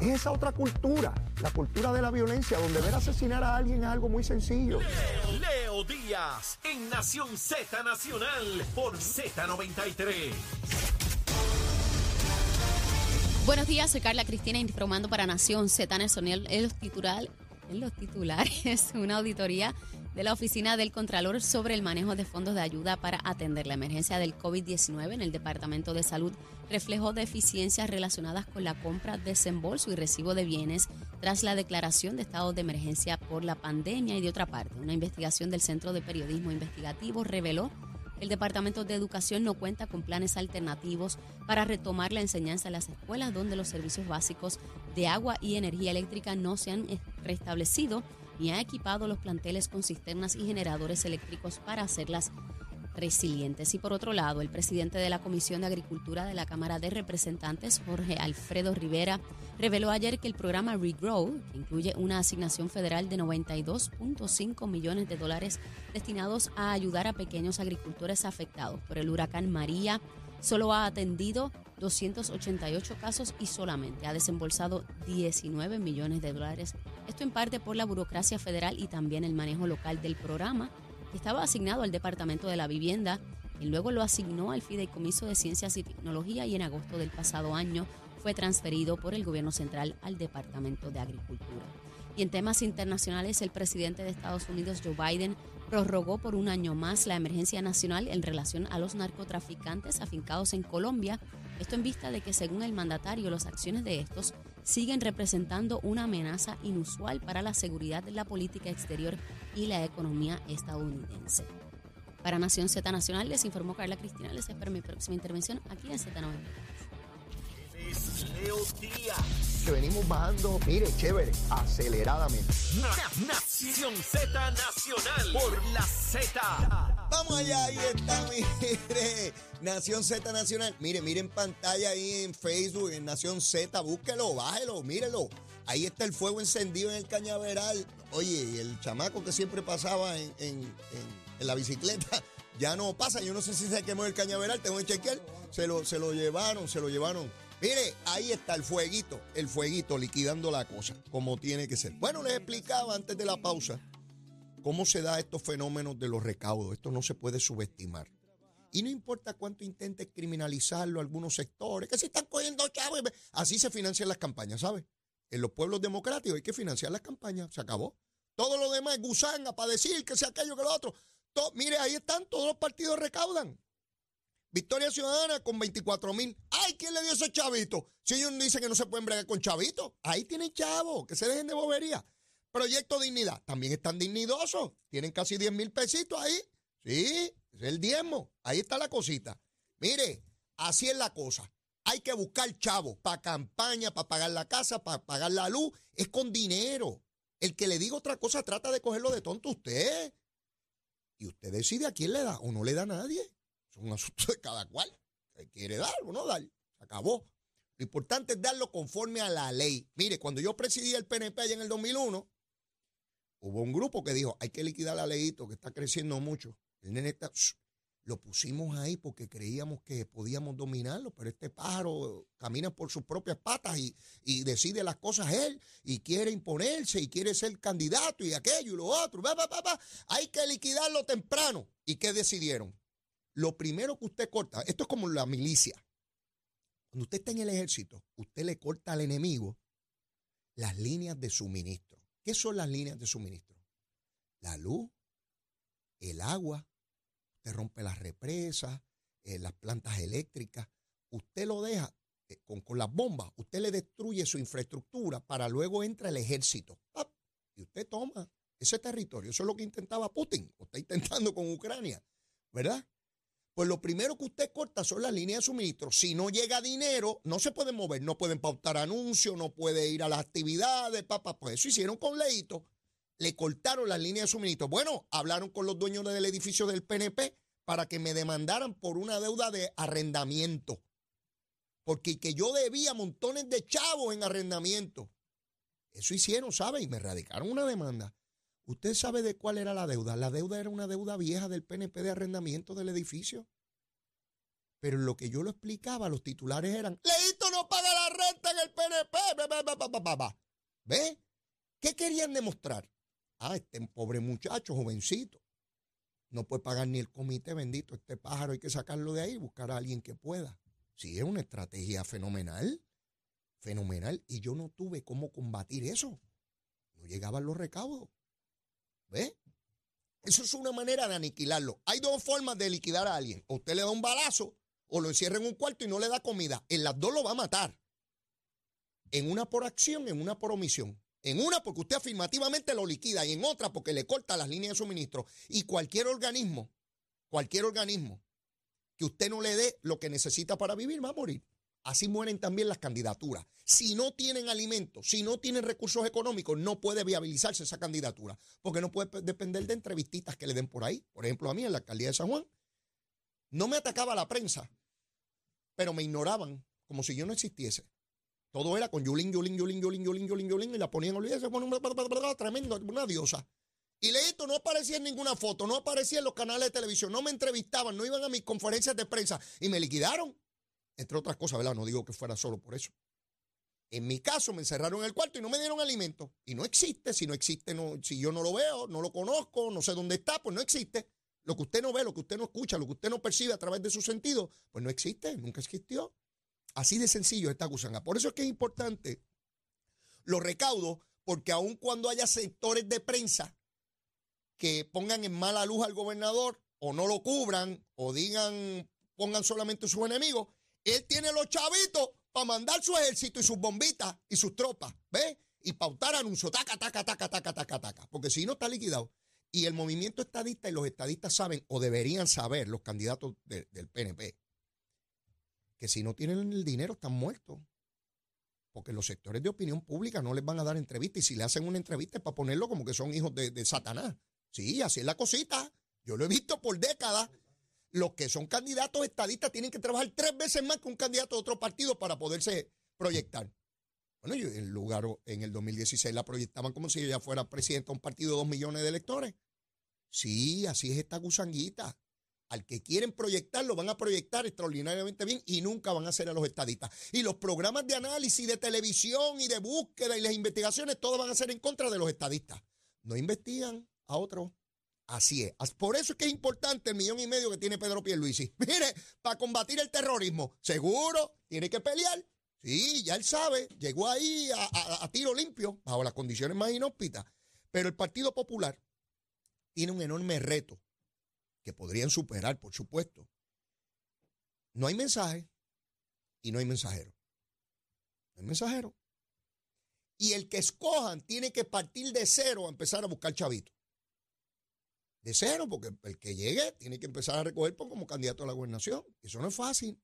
Es esa otra cultura, la cultura de la violencia, donde ver asesinar a alguien es algo muy sencillo. Leo Díaz en Nación Z Nacional por Z93. Buenos días, soy Carla Cristina informando para Nación Z Nacional los, titular, en los titulares, una auditoría de la Oficina del Contralor sobre el manejo de fondos de ayuda para atender la emergencia del COVID-19 en el Departamento de Salud reflejó deficiencias relacionadas con la compra, desembolso y recibo de bienes tras la declaración de estado de emergencia por la pandemia y de otra parte. Una investigación del Centro de Periodismo Investigativo reveló el Departamento de Educación no cuenta con planes alternativos para retomar la enseñanza en las escuelas donde los servicios básicos de agua y energía eléctrica no se han restablecido ni ha equipado los planteles con cisternas y generadores eléctricos para hacerlas resilientes. Y por otro lado, el presidente de la Comisión de Agricultura de la Cámara de Representantes, Jorge Alfredo Rivera, reveló ayer que el programa Regrow, que incluye una asignación federal de 92.5 millones de dólares destinados a ayudar a pequeños agricultores afectados por el huracán María, solo ha atendido 288 casos y solamente ha desembolsado 19 millones de dólares. Esto en parte por la burocracia federal y también el manejo local del programa, estaba asignado al Departamento de la Vivienda y luego lo asignó al Fideicomiso de Ciencias y Tecnología y en agosto del pasado año fue transferido por el gobierno central al Departamento de Agricultura. Y en temas internacionales, el presidente de Estados Unidos, Joe Biden, prorrogó por un año más la emergencia nacional en relación a los narcotraficantes afincados en Colombia. Esto en vista de que, según el mandatario, las acciones de estos siguen representando una amenaza inusual para la seguridad de la política exterior y la economía estadounidense. Para Nación Z Nacional les informó Carla Cristina. Les espero mi próxima intervención aquí en Z90. Que venimos bajando, mire, chévere, aceleradamente. Na- Nación Z Nacional por la Z. Vamos allá, ahí está, mire. Nación Z Nacional. Mire, mire en pantalla ahí en Facebook, en Nación Z, búsquelo, bájelo, mírelo. Ahí está el fuego encendido en el cañaveral. Oye, y el chamaco que siempre pasaba en, en- en- en la bicicleta, ya no pasa. Yo no sé si se quemó el cañaveral, tengo que chequear. Se lo, se lo llevaron, se lo llevaron. Mire, ahí está el fueguito, el fueguito liquidando la cosa, como tiene que ser. Bueno, les explicaba antes de la pausa cómo se da estos fenómenos de los recaudos. Esto no se puede subestimar. Y no importa cuánto intentes criminalizarlo algunos sectores, que se están cogiendo chavos. Así se financian las campañas, ¿sabes? En los pueblos democráticos hay que financiar las campañas. Se acabó. Todo lo demás es gusanga para decir que sea aquello que lo otro. Mire, ahí están, todos los partidos recaudan. Victoria Ciudadana con 24 mil. ¡Ay, quién le dio ese chavito! Si ellos dicen que no se pueden bregar con chavitos, ahí tienen chavos, que se dejen de bobería. Proyecto Dignidad, también están dignidosos. Tienen casi 10 mil pesitos ahí. Sí, es el diezmo. Ahí está la cosita. Mire, así es la cosa. Hay que buscar chavos para campaña, para pagar la casa, para pagar la luz. Es con dinero. El que le diga otra cosa trata de cogerlo de tonto usted. Y usted decide a quién le da o no le da a nadie. Es un asunto de cada cual. ¿Qué quiere dar o no dar? Se acabó. Lo importante es darlo conforme a la ley. Mire, cuando yo presidía el PNP allá en el 2001, hubo un grupo que dijo, hay que liquidar la leyito que está creciendo mucho. El nene está-. Lo pusimos ahí porque creíamos que podíamos dominarlo, pero este pájaro camina por sus propias patas y, y decide las cosas él y quiere imponerse y quiere ser candidato y aquello y lo otro. Va, va, va. Hay que liquidarlo temprano. ¿Y qué decidieron? Lo primero que usted corta, esto es como la milicia. Cuando usted está en el ejército, usted le corta al enemigo las líneas de suministro. ¿Qué son las líneas de suministro? La luz, el agua, usted rompe las represas, eh, las plantas eléctricas, usted lo deja eh, con, con las bombas, usted le destruye su infraestructura para luego entra el ejército. Y usted toma ese territorio. Eso es lo que intentaba Putin, o está intentando con Ucrania, ¿verdad? Pues lo primero que usted corta son las líneas de suministro. Si no llega dinero, no se pueden mover, no pueden pautar anuncios, no puede ir a las actividades, papá. Pues eso hicieron con Leito. Le cortaron las líneas de suministro. Bueno, hablaron con los dueños del edificio del PNP para que me demandaran por una deuda de arrendamiento. Porque que yo debía montones de chavos en arrendamiento. Eso hicieron, ¿sabe? Y me radicaron una demanda. ¿Usted sabe de cuál era la deuda? La deuda era una deuda vieja del PNP de arrendamiento del edificio. Pero lo que yo lo explicaba, los titulares eran, Leito no paga la renta en el PNP. ba, ba, ba, ba, ba, ba, ba". ¿Ve? ¿Qué querían demostrar? Ah, este pobre muchacho, jovencito, no puede pagar ni el comité, bendito, este pájaro hay que sacarlo de ahí, buscar a alguien que pueda. Sí, es una estrategia fenomenal, fenomenal, y yo no tuve cómo combatir eso. No llegaban los recaudos. ¿Ve? Eso es una manera de aniquilarlo. Hay dos formas de liquidar a alguien. O usted le da un balazo o lo encierra en un cuarto y no le da comida. En las dos lo va a matar. En una por acción, en una por omisión. En una porque usted afirmativamente lo liquida y en otra porque le corta las líneas de suministro. Y cualquier organismo, cualquier organismo que usted no le dé lo que necesita para vivir va a morir. Así mueren también las candidaturas. Si no tienen alimentos, si no tienen recursos económicos, no puede viabilizarse esa candidatura, porque no puede pe- depender de entrevistitas que le den por ahí. Por ejemplo, a mí en la alcaldía de San Juan, no me atacaba la prensa, pero me ignoraban como si yo no existiese. Todo era con Yulín, Yulín, Yulín, Yulín, Yulín, Yulín, Yulín, y la ponían, un tremendo, una diosa. Y Leito no aparecía en ninguna foto, no aparecía en los canales de televisión, no me entrevistaban, no iban a mis conferencias de prensa y me liquidaron. Entre otras cosas, ¿verdad? No digo que fuera solo por eso. En mi caso, me encerraron en el cuarto y no me dieron alimento. Y no existe, si no existe, si yo no lo veo, no lo conozco, no sé dónde está, pues no existe. Lo que usted no ve, lo que usted no escucha, lo que usted no percibe a través de sus sentidos, pues no existe, nunca existió. Así de sencillo esta gusanga. Por eso es que es importante los recaudos, porque aun cuando haya sectores de prensa que pongan en mala luz al gobernador o no lo cubran o digan, pongan solamente sus enemigos, él tiene los chavitos para mandar su ejército y sus bombitas y sus tropas, ¿ves? Y pautar anuncios, taca, taca, taca, taca, taca, taca, porque si no está liquidado. Y el movimiento estadista y los estadistas saben, o deberían saber, los candidatos de- del PNP, que si no tienen el dinero están muertos. Porque los sectores de opinión pública no les van a dar entrevista y si le hacen una entrevista es para ponerlo como que son hijos de, de Satanás. Sí, así es la cosita. Yo lo he visto por décadas. Los que son candidatos estadistas tienen que trabajar tres veces más que un candidato de otro partido para poderse proyectar. Bueno, yo en lugar en el 2016 la proyectaban como si ella fuera presidenta de un partido de dos millones de electores. Sí, así es esta gusanguita. Al que quieren proyectar, lo van a proyectar extraordinariamente bien y nunca van a hacer a los estadistas. Y los programas de análisis de televisión y de búsqueda y las investigaciones, todos van a ser en contra de los estadistas. No investigan a otros. Así es. Por eso es que es importante el millón y medio que tiene Pedro Pierluisi. Mire, para combatir el terrorismo, seguro, tiene que pelear. Sí, ya él sabe, llegó ahí a, tiro limpio, bajo las condiciones más inhóspitas. Pero el Partido Popular tiene un enorme reto que podrían superar, por supuesto. No hay mensaje y no hay mensajero. No hay mensajero. Y el que escojan tiene que partir de cero a empezar a buscar chavitos. De cero, porque el que llegue tiene que empezar a recoger pues, como candidato a la gobernación. Eso no es fácil.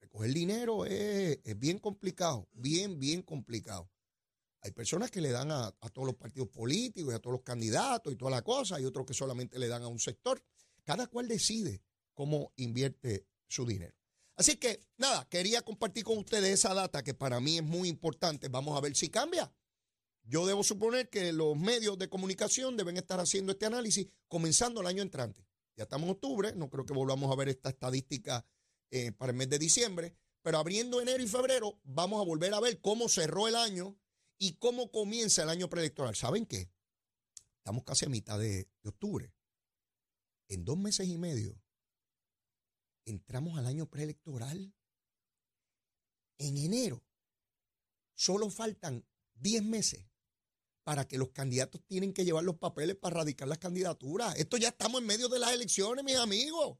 Recoger dinero es, es bien complicado, bien, bien complicado. Hay personas que le dan a, a todos los partidos políticos y a todos los candidatos y toda la cosa, hay otros que solamente le dan a un sector. Cada cual decide cómo invierte su dinero. Así que, nada, quería compartir con ustedes esa data que para mí es muy importante. Vamos a ver si cambia. Yo debo suponer que los medios de comunicación deben estar haciendo este análisis comenzando el año entrante. Ya estamos en octubre, no creo que volvamos a ver esta estadística eh, para el mes de diciembre, pero abriendo enero y febrero vamos a volver a ver cómo cerró el año y cómo comienza el año preelectoral. ¿Saben qué? Estamos casi a mitad de, de octubre. En dos meses y medio entramos al año preelectoral. En enero solo faltan 10 meses para que los candidatos tienen que llevar los papeles para radicar las candidaturas. Esto ya estamos en medio de las elecciones, mis amigos.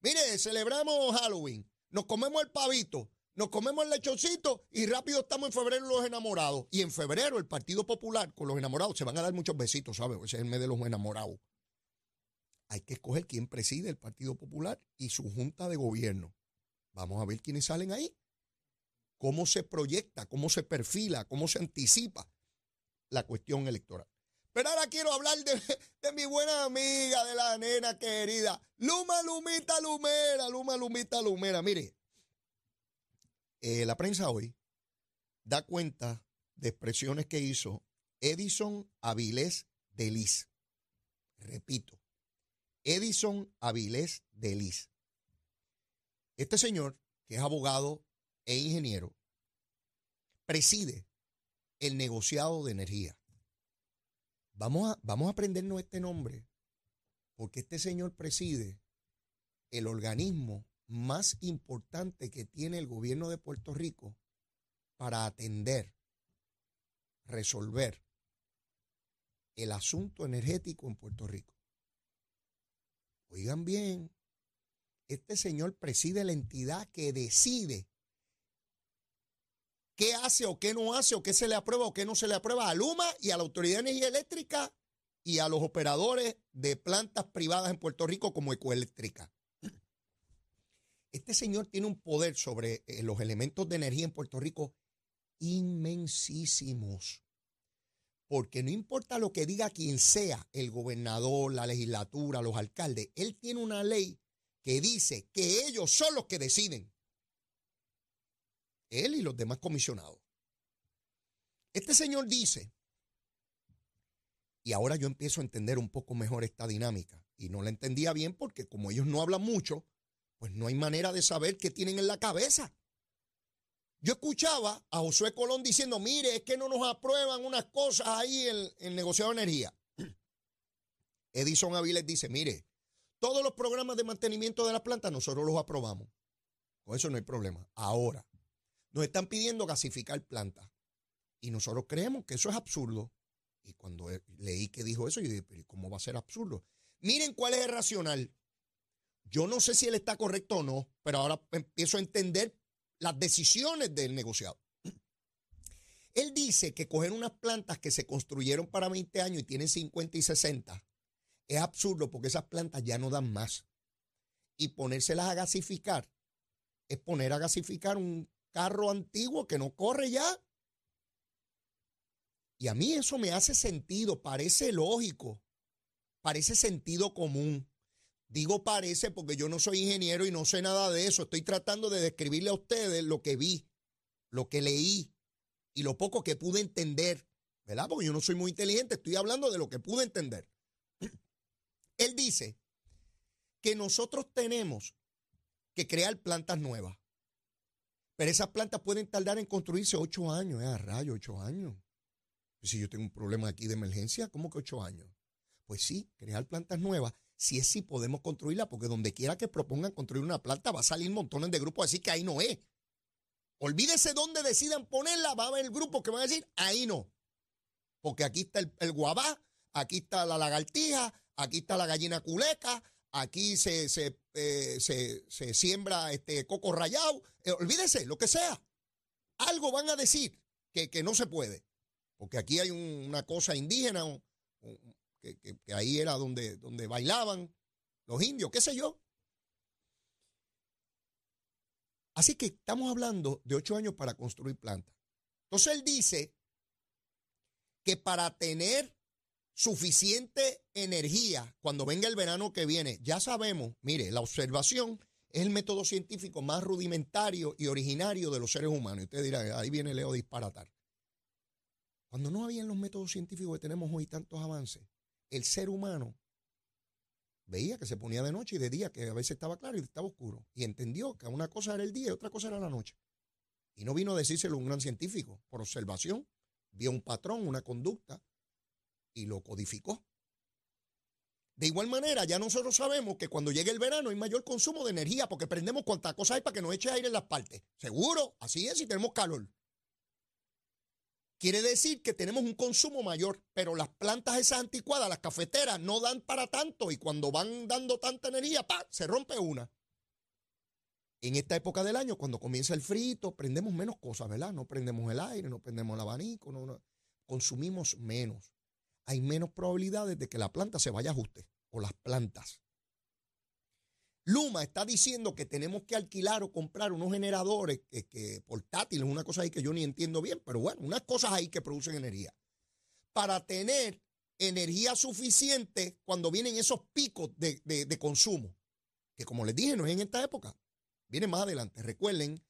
Mire, celebramos Halloween, nos comemos el pavito, nos comemos el lechoncito y rápido estamos en febrero los enamorados. Y en febrero el Partido Popular con los enamorados se van a dar muchos besitos, ¿sabes? Ese es el mes de los enamorados. Hay que escoger quién preside el Partido Popular y su junta de gobierno. Vamos a ver quiénes salen ahí. Cómo se proyecta, cómo se perfila, cómo se anticipa la cuestión electoral. Pero ahora quiero hablar de, de mi buena amiga, de la nena querida, Luma Lumita Lumera, Luma Lumita Lumera. Mire, eh, la prensa hoy da cuenta de expresiones que hizo Edison Avilés de Liz. Repito, Edison Avilés de Liz. Este señor, que es abogado e ingeniero, preside el negociado de energía. Vamos a, vamos a aprendernos este nombre, porque este señor preside el organismo más importante que tiene el gobierno de Puerto Rico para atender, resolver el asunto energético en Puerto Rico. Oigan bien, este señor preside la entidad que decide qué hace o qué no hace o qué se le aprueba o qué no se le aprueba a Luma y a la Autoridad de Energía Eléctrica y a los operadores de plantas privadas en Puerto Rico como Ecoeléctrica. Este señor tiene un poder sobre eh, los elementos de energía en Puerto Rico inmensísimos. Porque no importa lo que diga quien sea, el gobernador, la legislatura, los alcaldes, él tiene una ley que dice que ellos son los que deciden. Él y los demás comisionados. Este señor dice, y ahora yo empiezo a entender un poco mejor esta dinámica, y no la entendía bien porque como ellos no hablan mucho, pues no hay manera de saber qué tienen en la cabeza. Yo escuchaba a Josué Colón diciendo, mire, es que no nos aprueban unas cosas ahí en el negociado de energía. Edison Aviles dice, mire, todos los programas de mantenimiento de la planta nosotros los aprobamos. Con eso no hay problema. Ahora, nos están pidiendo gasificar plantas. Y nosotros creemos que eso es absurdo. Y cuando leí que dijo eso, yo dije, pero ¿cómo va a ser absurdo? Miren cuál es el racional. Yo no sé si él está correcto o no, pero ahora empiezo a entender las decisiones del negociado. Él dice que coger unas plantas que se construyeron para 20 años y tienen 50 y 60 es absurdo porque esas plantas ya no dan más. Y ponérselas a gasificar es poner a gasificar un carro antiguo que no corre ya. Y a mí eso me hace sentido, parece lógico, parece sentido común. Digo parece porque yo no soy ingeniero y no sé nada de eso. Estoy tratando de describirle a ustedes lo que vi, lo que leí y lo poco que pude entender, ¿verdad? Porque yo no soy muy inteligente, estoy hablando de lo que pude entender. Él dice que nosotros tenemos que crear plantas nuevas. Pero esas plantas pueden tardar en construirse ocho años, ¿eh? A rayo, ocho años. Si yo tengo un problema aquí de emergencia, ¿cómo que ocho años? Pues sí, crear plantas nuevas si es si podemos construirla, porque donde quiera que propongan construir una planta va a salir montones de grupos así que ahí no es. Olvídese dónde decidan ponerla, va a haber grupos que van a decir, ahí no. Porque aquí está el, guabá, aquí está la lagartija, aquí está la gallina culeca, aquí se, se, eh, siembra este coco rayado. Eh, olvídese, lo que sea. Algo van a decir que, no se puede. Porque aquí hay una cosa indígena, que, ahí era donde, donde bailaban los indios, qué sé yo. Así que estamos hablando de ocho años para construir plantas. Entonces él dice que para tener suficiente energía cuando venga el verano que viene, ya sabemos, mire, la observación es el método científico más rudimentario y originario de los seres humanos. Y usted dirá, ahí viene Leo disparatar. Cuando no habían los métodos científicos que tenemos hoy tantos avances, el ser humano veía que se ponía de noche y de día, que a veces estaba claro y estaba oscuro. Y entendió que una cosa era el día y otra cosa era la noche. Y no vino a decírselo un gran científico. Por observación, vio un patrón, una conducta y lo codificó. De igual manera, ya nosotros sabemos que cuando llegue el verano hay mayor consumo de energía porque prendemos cuantas cosas hay para que nos eche aire en las partes. Seguro, así es, y tenemos calor. Quiere decir que tenemos un consumo mayor, pero las plantas esas anticuadas, las cafeteras, no dan para tanto y cuando van dando tanta energía, ¡pa! se rompe una. En esta época del año, cuando comienza el frito, prendemos menos cosas, ¿verdad? No prendemos el aire, no prendemos el abanico, no, consumimos menos. Hay menos probabilidades de que la planta se vaya a ajuste o las plantas. Luma está diciendo que tenemos que alquilar o comprar unos generadores que, portátiles, una cosa ahí que yo ni entiendo bien, pero bueno, unas cosas ahí que producen energía. Para tener energía suficiente cuando vienen esos picos de, de consumo, que como les dije, no es en esta época, viene más adelante. Recuerden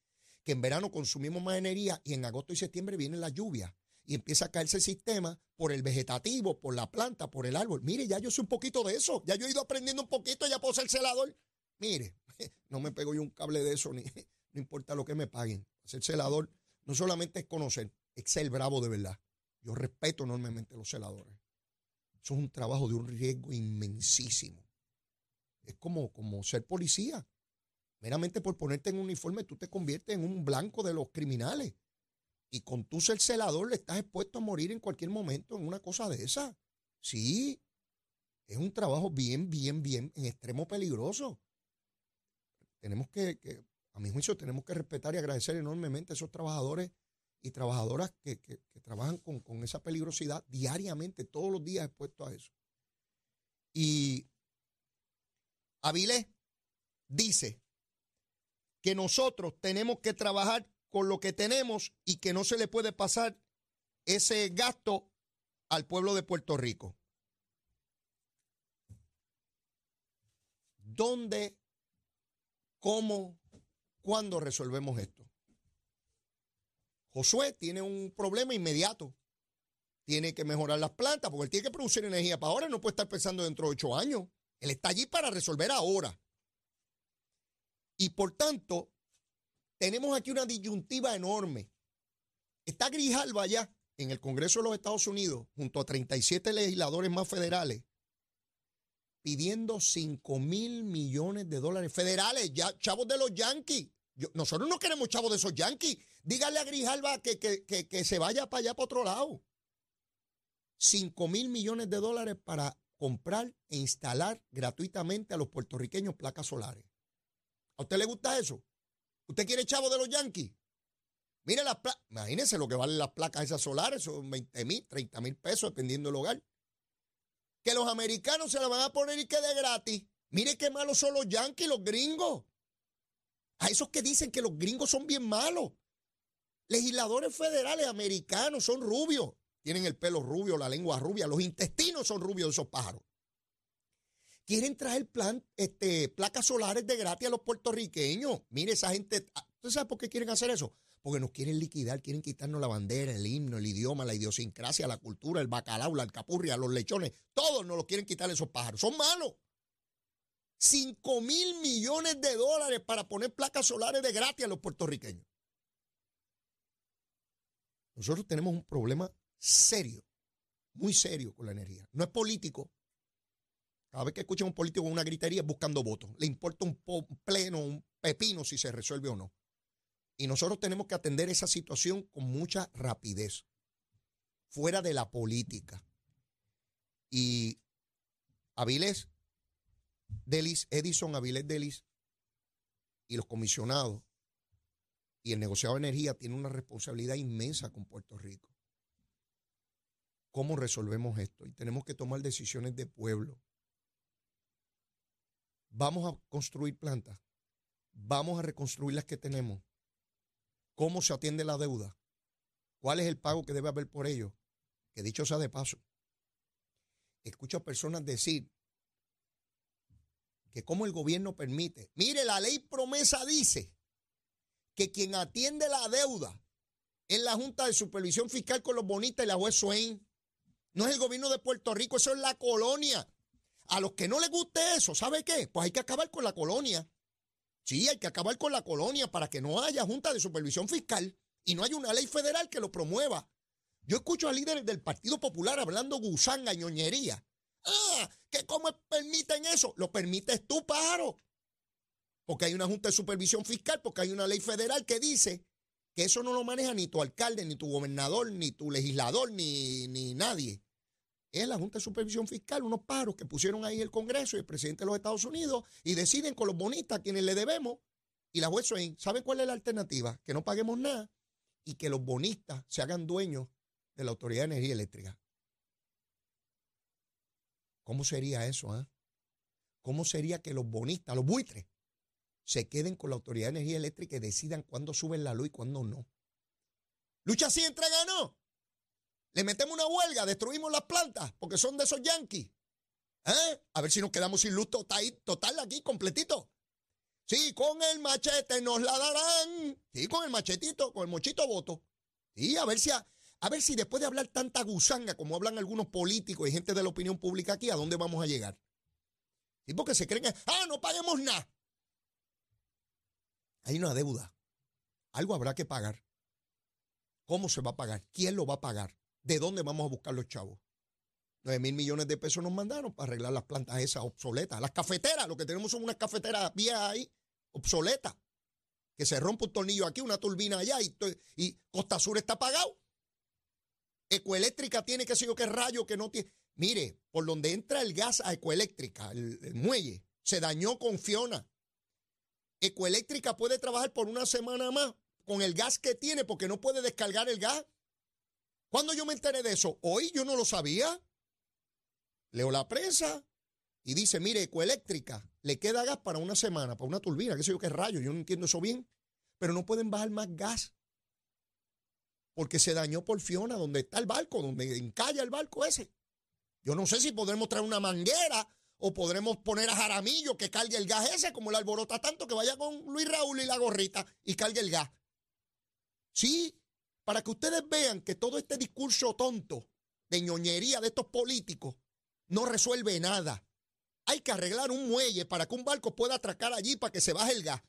que en verano consumimos más energía y en agosto y septiembre viene la lluvia y empieza a caerse el sistema por el vegetativo, por la planta, por el árbol. Mire, ya yo sé un poquito de eso, ya yo he ido aprendiendo un poquito, ya puedo ser celador. Mire, no me pego yo un cable de eso, ni, no importa lo que me paguen. Ser celador no solamente es conocer, es ser bravo de verdad. Yo respeto enormemente los celadores. Eso es un trabajo de un riesgo inmensísimo. Es como, como ser policía. Meramente por ponerte en un uniforme, tú te conviertes en un blanco de los criminales. Y con tu celador le estás expuesto a morir en cualquier momento en una cosa de esa. Sí, es un trabajo bien, bien, bien, en extremo peligroso. Tenemos que, que a mi juicio, tenemos que respetar y agradecer enormemente a esos trabajadores y trabajadoras que, trabajan con, con, esa peligrosidad diariamente, todos los días expuestos a eso. Y Avilés dice que nosotros tenemos que trabajar con lo que tenemos y que no se le puede pasar ese gasto al pueblo de Puerto Rico. ¿Dónde, cómo, cuándo resolvemos esto? Josué tiene un problema inmediato. Tiene que mejorar las plantas porque él tiene que producir energía para ahora, no puede estar pensando dentro de ocho años. Él está allí para resolver ahora. Y por tanto, tenemos aquí una disyuntiva enorme. Está Grijalva allá en el Congreso de los Estados Unidos, junto a 37 legisladores más federales, pidiendo 5 mil millones de dólares federales, ya chavos de los Yankees. nosotros no queremos chavos de esos Yankees. Dígale a Grijalva que, que, se vaya para allá, para otro lado. 5 mil millones de dólares para comprar e instalar gratuitamente a los puertorriqueños placas solares. ¿A usted le gusta eso? ¿Usted quiere chavo de los Yankees? Mire las placas, imagínense lo que valen las placas esas solares, son 20 mil, 30 mil pesos, dependiendo del hogar. Que los americanos se la van a poner y quede gratis. Mire qué malos son los Yankees, los gringos. A esos que dicen que los gringos son bien malos. Legisladores federales americanos son rubios. Tienen el pelo rubio, la lengua rubia, los intestinos son rubios de esos pájaros. Quieren traer plan, este, placas solares de gratis a los puertorriqueños. Mire, esa gente. Ah, ¿Usted sabe por qué quieren hacer eso? Porque nos quieren liquidar, quieren quitarnos la bandera, el himno, el idioma, la idiosincrasia, la cultura, el bacalao, la alcapurria, los lechones. Todos nos lo quieren quitar esos pájaros. Son malos. 5 mil millones de dólares para poner placas solares de gratis a los puertorriqueños. Nosotros tenemos un problema serio, muy serio con la energía. No es político. Cada vez que escuchan un político con una gritería buscando votos. Le importa un, pleno, un pepino si se resuelve o no. Y nosotros tenemos que atender esa situación con mucha rapidez, fuera de la política. Y Avilés Delis, Edison Avilés Delis y los comisionados y el negociado de energía tienen una responsabilidad inmensa con Puerto Rico. ¿Cómo resolvemos esto? Y tenemos que tomar decisiones de pueblo. Vamos a construir plantas. Vamos a reconstruir las que tenemos. ¿Cómo se atiende la deuda? ¿Cuál es el pago que debe haber por ello? Que dicho sea de paso, escucho a personas decir que como el gobierno permite. Mire, la ley promesa dice que quien atiende la deuda es la Junta de Supervisión Fiscal con los bonistas y la juez Swain. No es el gobierno de Puerto Rico, eso es la colonia. A los que no les guste eso, ¿sabe qué? Pues hay que acabar con la colonia. Sí, hay que acabar con la colonia para que no haya Junta de Supervisión Fiscal y no haya una ley federal que lo promueva. Yo escucho a líderes del Partido Popular hablando gusanga, ñoñería. Ah, que cómo permiten eso. Lo permites tú, pájaro. Porque hay una Junta de Supervisión Fiscal, porque hay una ley federal que dice que eso no lo maneja ni tu alcalde, ni tu gobernador, ni tu legislador, ni, ni nadie. Es la Junta de Supervisión Fiscal, unos pájaros que pusieron ahí el Congreso y el presidente de los Estados Unidos y deciden con los bonistas a quienes le debemos. Y la juez ¿saben cuál es la alternativa? Que no paguemos nada y que los bonistas se hagan dueños de la Autoridad de Energía Eléctrica. ¿Cómo sería eso? Ah? ¿Cómo sería que los bonistas, los buitres, se queden con la Autoridad de Energía Eléctrica y decidan cuándo suben la luz y cuándo no? Lucha así, entrega no. Le metemos una huelga, destruimos las plantas porque son de esos yanquis. ¿Eh? A ver si nos quedamos sin luz total, total aquí, completito. Sí, con el machete nos la darán. Sí, con el machetito, con el mochito voto. Sí, a ver si, a ver si después de hablar tanta gusanga como hablan algunos políticos y gente de la opinión pública aquí, ¿a dónde vamos a llegar? Sí, porque se creen que, ah, no paguemos nada. Hay una deuda. Algo habrá que pagar. ¿Cómo se va a pagar? ¿Quién lo va a pagar? ¿De dónde vamos a buscar los chavos? 9 mil millones de pesos nos mandaron para arreglar las plantas esas obsoletas. Las cafeteras, lo que tenemos son unas cafeteras viejas ahí, obsoletas. Que se rompe un tornillo aquí, una turbina allá y, Costa Sur está pagado. Ecoeléctrica tiene que ser yo qué rayo que no tiene. Mire, por donde entra el gas a Ecoeléctrica, el, el muelle, se dañó con Fiona. Ecoeléctrica puede trabajar por una semana más con el gas que tiene porque no puede descargar el gas. ¿Cuándo yo me enteré de eso? Hoy yo no lo sabía. Leo la prensa y dice, mire, Ecoeléctrica le queda gas para una semana, para una turbina, qué sé yo qué rayo, yo no entiendo eso bien, pero no pueden bajar más gas porque se dañó por Fiona, donde está el barco, donde encalla el barco ese. Yo no sé si podremos traer una manguera o podremos poner a Jaramillo que cargue el gas ese, como le alborota tanto, que vaya con Luis Raúl y la gorrita y cargue el gas. Sí, para que ustedes vean que todo este discurso tonto de ñoñería de estos políticos no resuelve nada. Hay que arreglar un muelle para que un barco pueda atracar allí para que se baje el gas.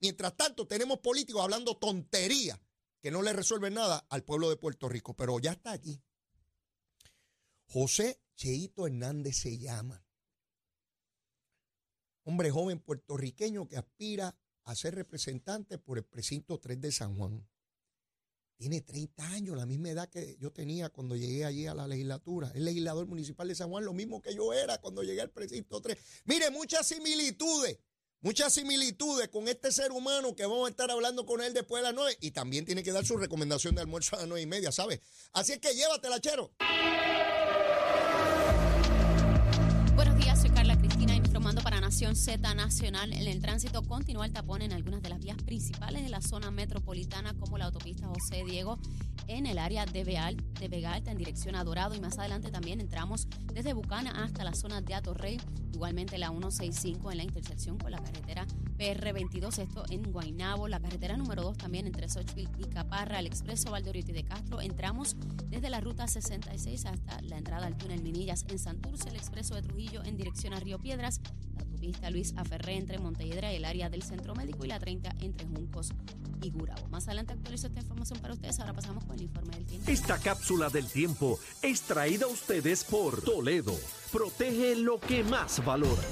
Mientras tanto, tenemos políticos hablando tontería que no le resuelven nada al pueblo de Puerto Rico, pero ya está aquí. José Cheito Hernández se llama. Hombre joven puertorriqueño que aspira a ser representante por el precinto 3 de San Juan. Tiene 30 años, la misma edad que yo tenía cuando llegué allí a la legislatura. Es legislador municipal de San Juan, lo mismo que yo era cuando llegué al precinto 3. Mire, muchas similitudes, muchas similitudes con este ser humano que vamos a estar hablando con él después de las 9. Y también tiene que dar su recomendación de almuerzo a las 9 y media, ¿sabes? Así es que llévatela, chero. Z Nacional. En el tránsito continúa el tapón en algunas de las vías principales de la zona metropolitana, como la autopista José Diego en el área de, Beal, de Vega Alta en dirección a Dorado y más adelante también entramos desde Bucana hasta la zona de Atorrey, igualmente la 165 en la intersección con la carretera PR22, esto en Guaynabo, la carretera número 2 también entre Xochitl y Caparra, el expreso Valdoriotti de Castro, entramos desde la ruta 66 hasta la entrada al túnel Minillas en Santurce, el expreso de Trujillo en dirección a Río Piedras, la autopista Luis Aferré entre Montelledra y el área del Centro Médico y la 30 entre Juncos y Gurabo. Más adelante actualizo esta información para ustedes, ahora pasamos con el informe del tiempo. Esta cápsula del tiempo es traída a ustedes por Toledo. Protege lo que más valora.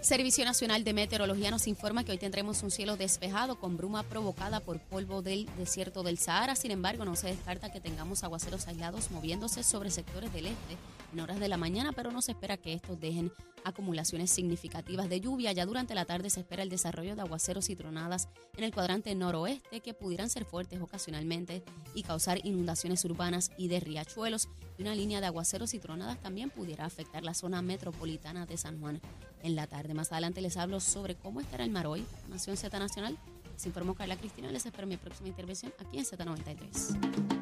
Servicio Nacional de Meteorología nos informa que hoy tendremos un cielo despejado con bruma provocada por polvo del desierto del Sahara. Sin embargo, no se descarta que tengamos aguaceros aislados moviéndose sobre sectores del este en horas de la mañana, pero no se espera que estos dejen acumulaciones significativas de lluvia. Ya durante la tarde se espera el desarrollo de aguaceros y tronadas en el cuadrante noroeste que pudieran ser fuertes ocasionalmente y causar inundaciones urbanas y de riachuelos. Y una línea de aguaceros y tronadas también pudiera afectar la zona metropolitana de San Juan en la tarde. Más adelante les hablo sobre cómo estará el mar hoy. Nación Z Nacional. Se informó Carla Cristina. Les espero mi próxima intervención aquí en Z93.